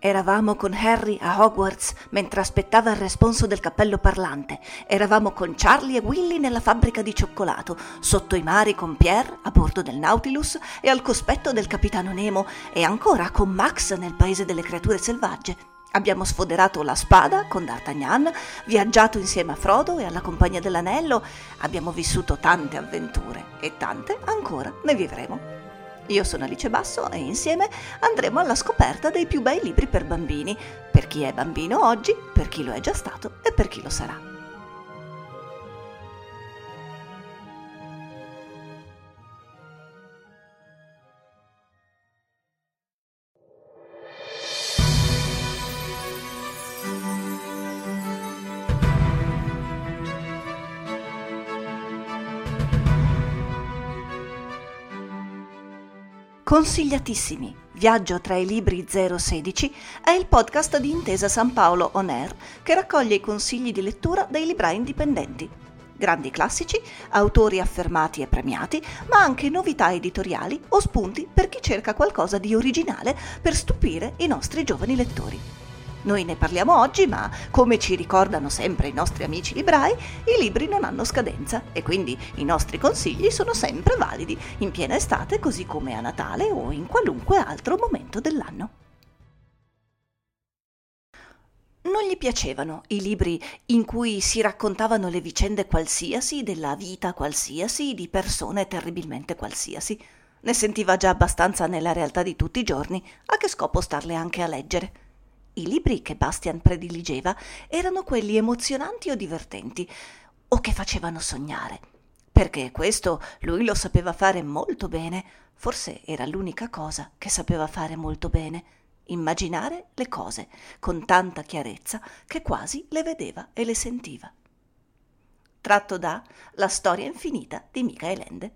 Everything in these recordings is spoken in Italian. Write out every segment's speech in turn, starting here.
Eravamo con Harry a Hogwarts mentre aspettava il responso del cappello parlante. Eravamo con Charlie e Willy nella fabbrica di cioccolato, sotto i mari con Pierre a bordo del Nautilus e al cospetto del capitano Nemo e ancora con Max nel paese delle creature selvagge. Abbiamo sfoderato la spada con D'Artagnan, viaggiato insieme a Frodo e alla Compagnia dell'Anello, abbiamo vissuto tante avventure e tante ancora ne vivremo. Io sono Alice Basso e insieme andremo alla scoperta dei più bei libri per bambini, per chi è bambino oggi, per chi lo è già stato e per chi lo sarà. Consigliatissimi. Viaggio tra i libri 016 è il podcast di Intesa San Paolo On Air che raccoglie i consigli di lettura dei librai indipendenti. Grandi classici, autori affermati e premiati, ma anche novità editoriali o spunti per chi cerca qualcosa di originale per stupire i nostri giovani lettori. Noi ne parliamo oggi, ma come ci ricordano sempre i nostri amici librai, i libri non hanno scadenza e quindi i nostri consigli sono sempre validi in piena estate così come a Natale o in qualunque altro momento dell'anno. Non gli piacevano i libri in cui si raccontavano le vicende qualsiasi della vita qualsiasi di persone terribilmente qualsiasi. Ne sentiva già abbastanza nella realtà di tutti i giorni, a che scopo starle anche a leggere. I libri che Bastian prediligeva erano quelli emozionanti o divertenti, o che facevano sognare, perché questo lui lo sapeva fare molto bene, forse era l'unica cosa che sapeva fare molto bene, immaginare le cose con tanta chiarezza che quasi le vedeva e le sentiva. Tratto da La storia infinita di Michael Ende.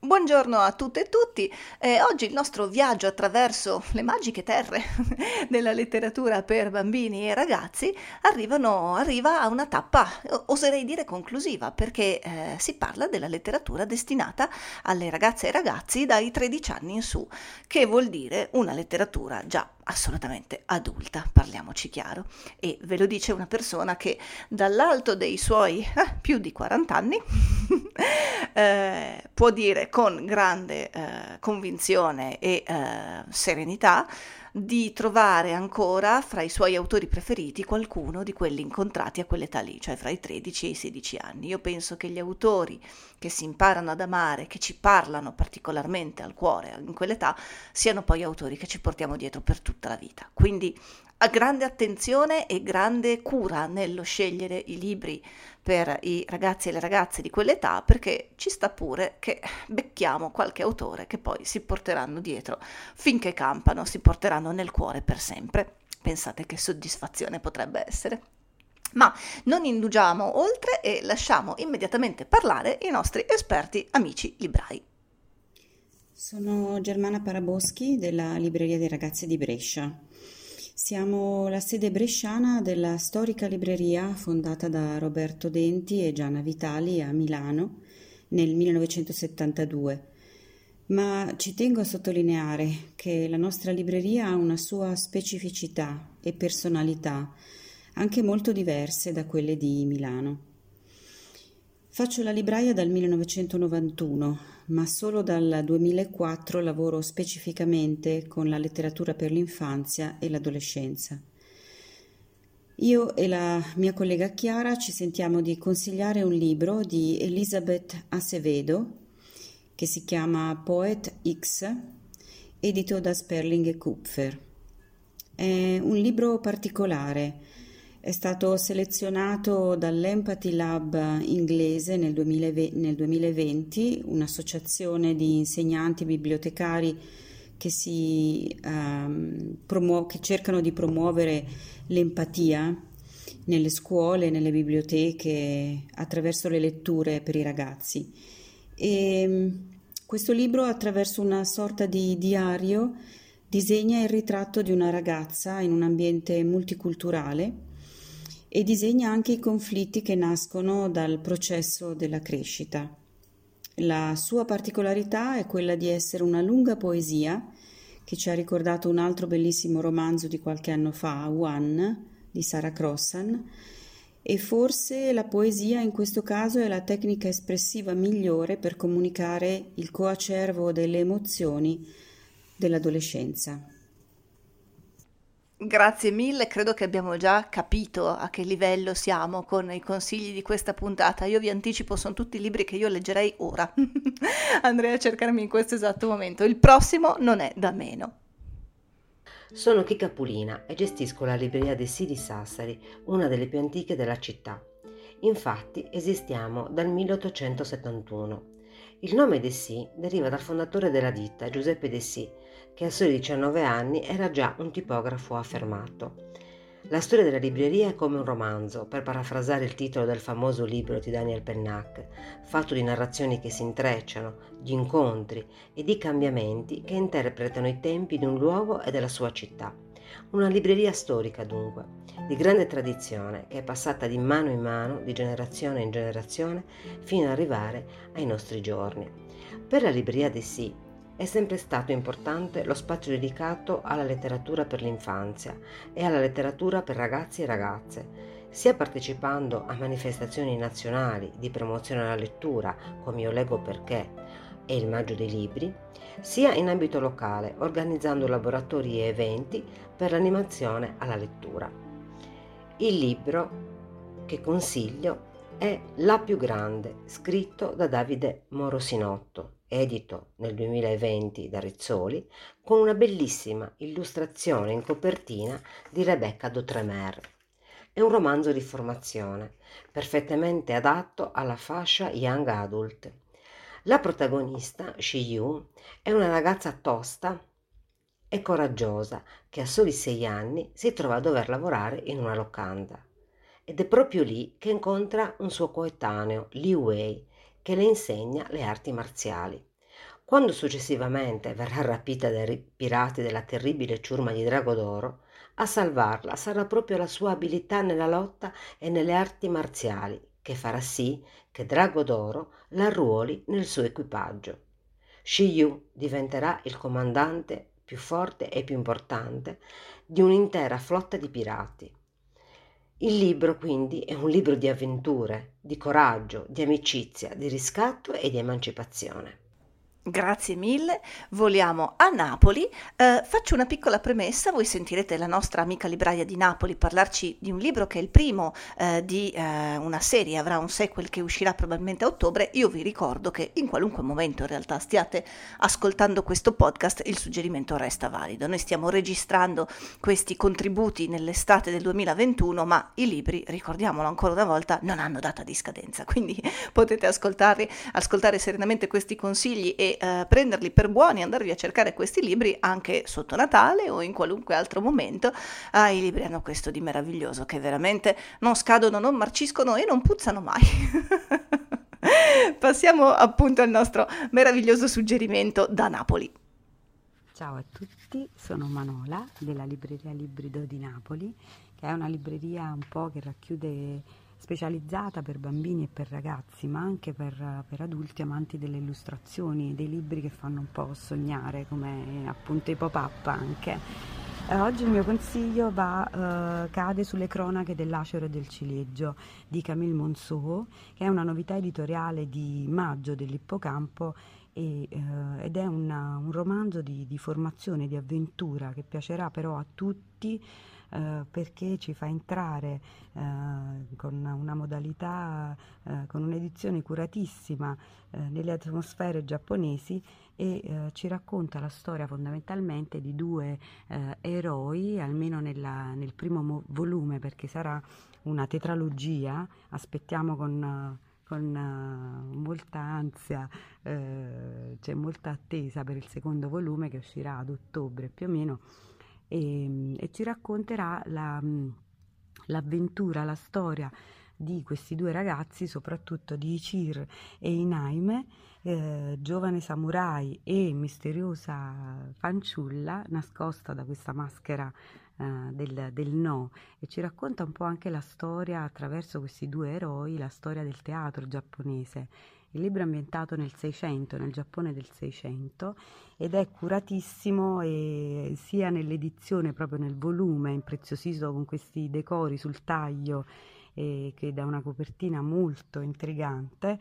Buongiorno a tutte e tutti. Eh, oggi il nostro viaggio attraverso le magiche terre della letteratura per bambini e ragazzi arrivano, arriva a una tappa, oserei dire conclusiva, perché eh, si parla della letteratura destinata alle ragazze e ragazzi dai 13 anni in su, che vuol dire una letteratura già assolutamente adulta, parliamoci chiaro. E ve lo dice una persona che dall'alto dei suoi eh, più di 40 anni eh, può dire con grande eh, convinzione e eh, serenità di trovare ancora fra i suoi autori preferiti qualcuno di quelli incontrati a quell'età lì, cioè fra i 13 e i 16 anni. Io penso che gli autori che si imparano ad amare, che ci parlano particolarmente al cuore in quell'età, siano poi autori che ci portiamo dietro per tutta la vita. Quindi grande attenzione e grande cura nello scegliere i libri per i ragazzi e le ragazze di quell'età perché ci sta pure che becchiamo qualche autore che poi si porteranno dietro finché campano, si porteranno nel cuore per sempre. Pensate che soddisfazione potrebbe essere. Ma non indugiamo oltre e lasciamo immediatamente parlare i nostri esperti amici librai. Sono Germana Paraboschi della Libreria dei Ragazzi di Brescia. Siamo la sede bresciana della storica libreria fondata da Roberto Denti e Gianna Vitali a Milano nel 1972. Ma ci tengo a sottolineare che la nostra libreria ha una sua specificità e personalità, anche molto diverse da quelle di Milano. Faccio la libraia dal 1991, ma solo dal 2004 lavoro specificamente con la letteratura per l'infanzia e l'adolescenza. Io e la mia collega Chiara ci sentiamo di consigliare un libro di Elisabeth Acevedo che si chiama Poet X, edito da Sperling e Kupfer. È un libro particolare è stato selezionato dall'Empathy Lab inglese nel 2020, un'associazione di insegnanti bibliotecari che, si, um, promu- che cercano di promuovere l'empatia nelle scuole, nelle biblioteche, attraverso le letture per i ragazzi. E mm, questo libro, attraverso una sorta di diario, disegna il ritratto di una ragazza in un ambiente multiculturale e disegna anche i conflitti che nascono dal processo della crescita. La sua particolarità è quella di essere una lunga poesia che ci ha ricordato un altro bellissimo romanzo di qualche anno fa, One, di Sarah Crossan, e forse la poesia in questo caso è la tecnica espressiva migliore per comunicare il coacervo delle emozioni dell'adolescenza. Grazie mille, credo che abbiamo già capito a che livello siamo con i consigli di questa puntata. Io vi anticipo, sono tutti libri che io leggerei ora. Andrei a cercarmi in questo esatto momento. Il prossimo non è da meno. Sono Chica Pulina e gestisco la libreria dei Sì di Sassari, una delle più antiche della città. Infatti esistiamo dal 1871. Il nome De Sì deriva dal fondatore della ditta, Giuseppe De Sì, che a soli 19 anni era già un tipografo affermato. La storia della libreria è come un romanzo, per parafrasare il titolo del famoso libro di Daniel Pennac, fatto di narrazioni che si intrecciano, di incontri e di cambiamenti che interpretano i tempi di un luogo e della sua città. Una libreria storica dunque, di grande tradizione che è passata di mano in mano, di generazione in generazione, fino ad arrivare ai nostri giorni. Per la libreria dei Sì è sempre stato importante lo spazio dedicato alla letteratura per l'infanzia e alla letteratura per ragazzi e ragazze, sia partecipando a manifestazioni nazionali di promozione alla lettura, come Io leggo perché e il Maggio dei Libri, sia in ambito locale, organizzando laboratori e eventi per l'animazione alla lettura. Il libro che consiglio è La più grande, scritto da Davide Morosinotto edito nel 2020 da Rizzoli, con una bellissima illustrazione in copertina di Rebecca D'Outremer. È un romanzo di formazione, perfettamente adatto alla fascia young adult. La protagonista, Shiyu, è una ragazza tosta e coraggiosa che a soli sei anni si trova a dover lavorare in una locanda. Ed è proprio lì che incontra un suo coetaneo, Li Wei, che le insegna le arti marziali. Quando successivamente verrà rapita dai pirati della terribile ciurma di Drago d'Oro, a salvarla sarà proprio la sua abilità nella lotta e nelle arti marziali che farà sì che Drago d'Oro la arruoli nel suo equipaggio. Shiyu diventerà il comandante più forte e più importante di un'intera flotta di pirati. Il libro quindi è un libro di avventure, di coraggio, di amicizia, di riscatto e di emancipazione. Grazie mille, voliamo a Napoli. Eh, faccio una piccola premessa, voi sentirete la nostra amica libraia di Napoli parlarci di un libro che è il primo eh, di eh, una serie, avrà un sequel che uscirà probabilmente a ottobre. Io vi ricordo che in qualunque momento in realtà stiate ascoltando questo podcast, il suggerimento resta valido. Noi stiamo registrando questi contributi nell'estate del 2021, ma i libri, ricordiamolo ancora una volta, non hanno data di scadenza, quindi potete ascoltare, serenamente questi consigli e eh, prenderli per buoni, andarvi a cercare questi libri anche sotto Natale o in qualunque altro momento. Ah, i libri hanno questo di meraviglioso che veramente non scadono, non marciscono e non puzzano mai. Passiamo appunto al nostro meraviglioso suggerimento da Napoli. Ciao a tutti, sono Manola della libreria Librido di Napoli, che è una libreria un po' che racchiude specializzata per bambini e per ragazzi, ma anche per, per, adulti amanti delle illustrazioni, dei libri che fanno un po' sognare, come appunto i pop-up anche. Eh, oggi il mio consiglio va, eh, cade sulle cronache dell'acero e del ciliegio di Camille Monceau, che è una novità editoriale di maggio dell'Ippocampo e, eh, ed è una, un romanzo di, di formazione, di avventura che piacerà però a tutti eh, perché ci fa entrare eh, con una modalità, eh, con un'edizione curatissima eh, nelle atmosfere giapponesi e eh, ci racconta la storia fondamentalmente di due eroi, almeno nella, nel primo mo- volume perché sarà una tetralogia, aspettiamo con con uh, molta ansia, uh, c'è molta attesa per il secondo volume che uscirà ad ottobre più o meno e, e ci racconterà la, l'avventura, la storia di questi due ragazzi, soprattutto di Ichir e Inaime, eh, giovane samurai e misteriosa fanciulla nascosta da questa maschera eh, del, del, no e ci racconta un po' anche la storia attraverso questi due eroi, la storia del teatro giapponese. Il libro è ambientato nel 600, nel Giappone del 600 ed è curatissimo e sia nell'edizione, proprio nel volume, impreziosito con questi decori sul taglio eh, che dà una copertina molto intrigante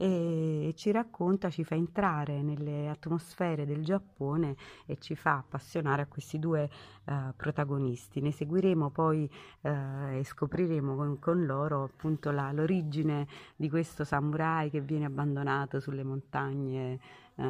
e ci racconta, ci fa entrare nelle atmosfere del Giappone e ci fa appassionare a questi due uh, protagonisti. Ne seguiremo poi uh, e scopriremo con, con loro appunto la, l'origine di questo samurai che viene abbandonato sulle montagne uh,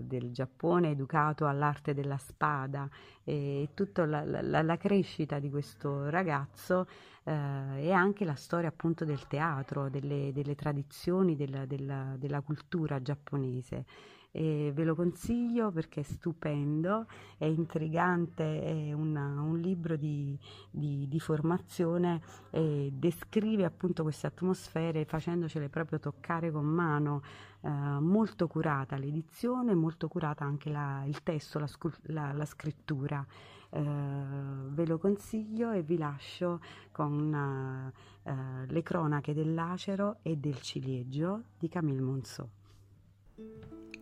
del Giappone, educato all'arte della spada e tutta la, la, la crescita di questo ragazzo eh, e anche la storia appunto del teatro, delle, delle tradizioni della, della, della cultura giapponese. E ve lo consiglio perché è stupendo, è intrigante, è una, un libro di, di, di formazione e descrive appunto queste atmosfere facendocele proprio toccare con mano, eh, molto curata l'edizione, molto curata anche la, il testo, la, la, la scrittura. Eh, ve lo consiglio e vi lascio con uh, le cronache dell'acero e del ciliegio di Camille Monceau.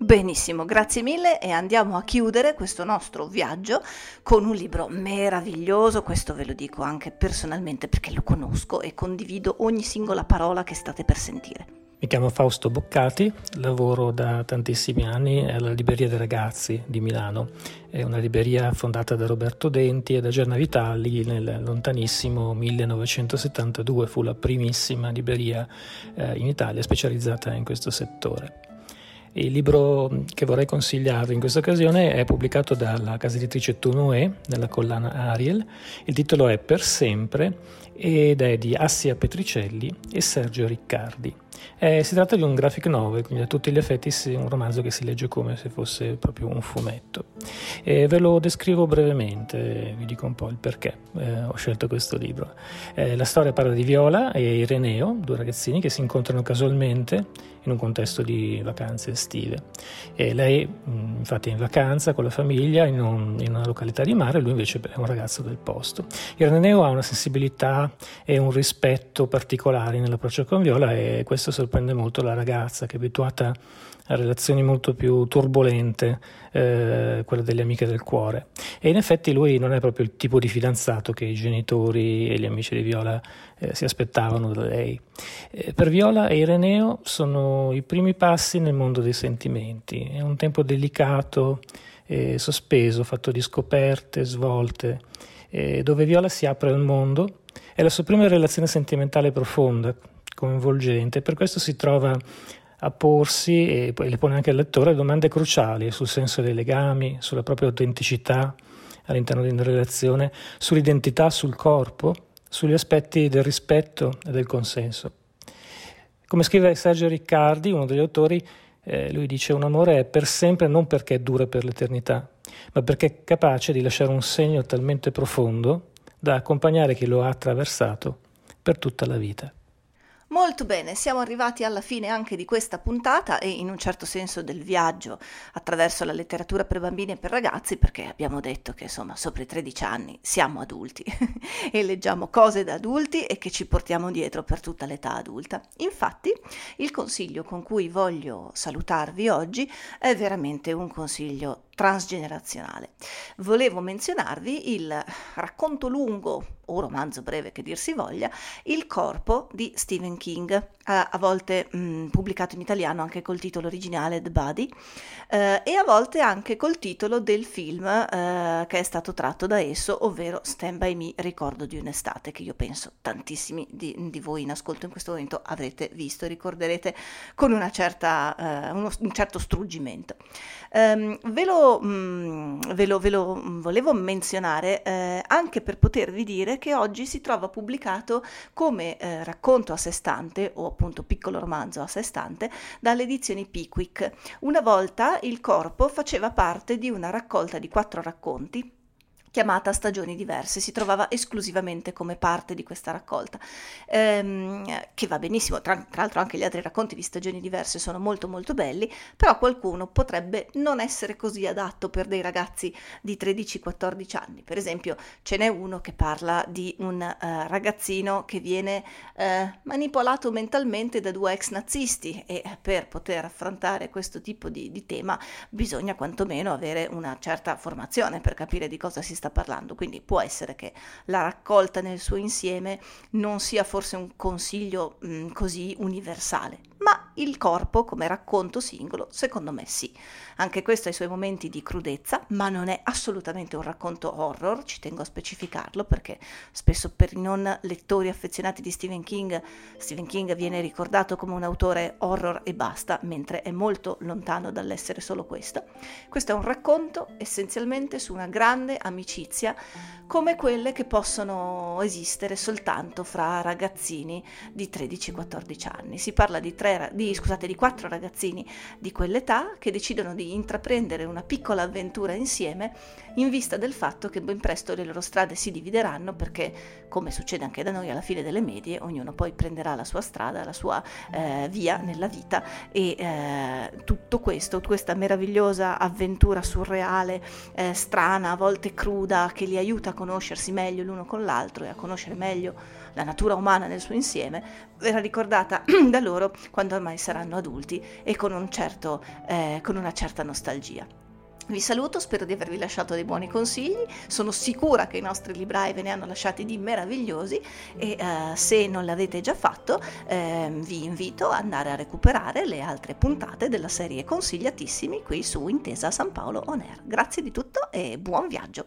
Benissimo, grazie mille e andiamo a chiudere questo nostro viaggio con un libro meraviglioso, questo ve lo dico anche personalmente perché lo conosco e condivido ogni singola parola che state per sentire. Mi chiamo Fausto Boccati, lavoro da tantissimi anni alla Libreria dei Ragazzi di Milano. È una libreria fondata da Roberto Denti e da Gianna Vitali nel lontanissimo 1972. Fu la primissima libreria eh, in Italia specializzata in questo settore. Il libro che vorrei consigliarvi in questa occasione è pubblicato dalla casa editrice Tonoe nella collana Ariel. Il titolo è Per sempre ed è di Assia Petricelli e Sergio Riccardi. Eh, si tratta di un graphic novel, quindi a tutti gli effetti un romanzo che si legge come se fosse proprio un fumetto. Eh, ve lo descrivo brevemente, vi dico un po' il perché eh, ho scelto questo libro. Eh, la storia parla di Viola e Ireneo, due ragazzini che si incontrano casualmente in un contesto di vacanze estive. Lei mm, infatti è in vacanza con la famiglia in, un, in una località di mare, lui invece è un ragazzo del posto. Ireneo ha una sensibilità e un rispetto particolari nell'approccio con Viola e questo sorprende molto la ragazza che è abituata a relazioni molto più turbolente, eh, quelle delle amiche del cuore. E in effetti lui non è proprio il tipo di fidanzato che i genitori e gli amici di Viola eh, si aspettavano da lei. Eh, per Viola e Ireneo sono i primi passi nel mondo dei sentimenti. È un tempo delicato, e sospeso, fatto di scoperte, svolte, eh, dove Viola si apre al mondo. È la sua prima relazione sentimentale profonda, coinvolgente, per questo si trova a porsi e poi le pone anche al lettore domande cruciali sul senso dei legami, sulla propria autenticità all'interno di una relazione, sull'identità, sul corpo, sugli aspetti del rispetto e del consenso. Come scrive Sergio Riccardi, uno degli autori, eh, lui dice un amore è per sempre non perché dura per l'eternità, ma perché è capace di lasciare un segno talmente profondo da accompagnare chi lo ha attraversato per tutta la vita. Molto bene, siamo arrivati alla fine anche di questa puntata e in un certo senso del viaggio attraverso la letteratura per bambini e per ragazzi perché abbiamo detto che insomma sopra i 13 anni siamo adulti e leggiamo cose da adulti e che ci portiamo dietro per tutta l'età adulta. Infatti il consiglio con cui voglio salutarvi oggi è veramente un consiglio transgenerazionale. Volevo menzionarvi il racconto lungo o romanzo breve che dir si voglia, Il corpo di Stephen King, a, a volte mh, pubblicato in italiano anche col titolo originale The Body eh, e a volte anche col titolo del film eh, che è stato tratto da esso, ovvero Stand By Me, ricordo di un'estate, che io penso tantissimi di, di voi in ascolto in questo momento avrete visto e ricorderete con una certa, eh, uno, un certo struggimento. Um, ve, lo, mh, ve, lo, ve, lo, volevo menzionare eh, anche per potervi dire che oggi si trova pubblicato come eh, racconto a sé stante o appunto piccolo romanzo a sé stante dalle edizioni Pickwick. Una volta il corpo faceva parte di una raccolta di quattro racconti chiamata Stagioni diverse, si trovava esclusivamente come parte di questa raccolta, ehm, che va benissimo, tra, tra, l'altro anche gli altri racconti di Stagioni diverse sono molto molto belli, però qualcuno potrebbe non essere così adatto per dei ragazzi di 13-14 anni, per esempio ce n'è uno che parla di un uh, ragazzino che viene uh, manipolato mentalmente da due ex nazisti e per poter affrontare questo tipo di, di tema bisogna quantomeno avere una certa formazione per capire di cosa si sta sta parlando, quindi può essere che la raccolta nel suo insieme non sia forse un consiglio mh, così universale, ma il corpo come racconto singolo secondo me sì. Anche questo ha i suoi momenti di crudezza, ma non è assolutamente un racconto horror, ci tengo a specificarlo perché spesso per i non lettori affezionati di Stephen King, Stephen King viene ricordato come un autore horror e basta, mentre è molto lontano dall'essere solo questo. Questo è un racconto essenzialmente su una grande amicizia come quelle che possono esistere soltanto fra ragazzini di 13-14 anni. Si parla di, tre, scusate, di quattro ragazzini di quell'età che decidono di intraprendere una piccola avventura insieme in vista del fatto che ben presto le loro strade si divideranno perché, come succede anche da noi alla fine delle medie, ognuno poi prenderà la sua strada, la sua eh, via nella vita e eh, tutto questo, questa meravigliosa avventura surreale, eh, strana, a volte cruda, che li aiuta a conoscersi meglio l'uno con l'altro e a conoscere meglio la natura umana nel suo insieme, verrà ricordata da loro quando ormai saranno adulti e con, un certo, eh, con una certa nostalgia. Vi saluto, spero di avervi lasciato dei buoni consigli, sono sicura che i nostri librai ve ne hanno lasciati di meravigliosi e uh, se non l'avete già fatto eh, vi invito ad andare a recuperare le altre puntate della serie consigliatissimi qui su Intesa San Paolo On Air. Grazie di tutto e buon viaggio!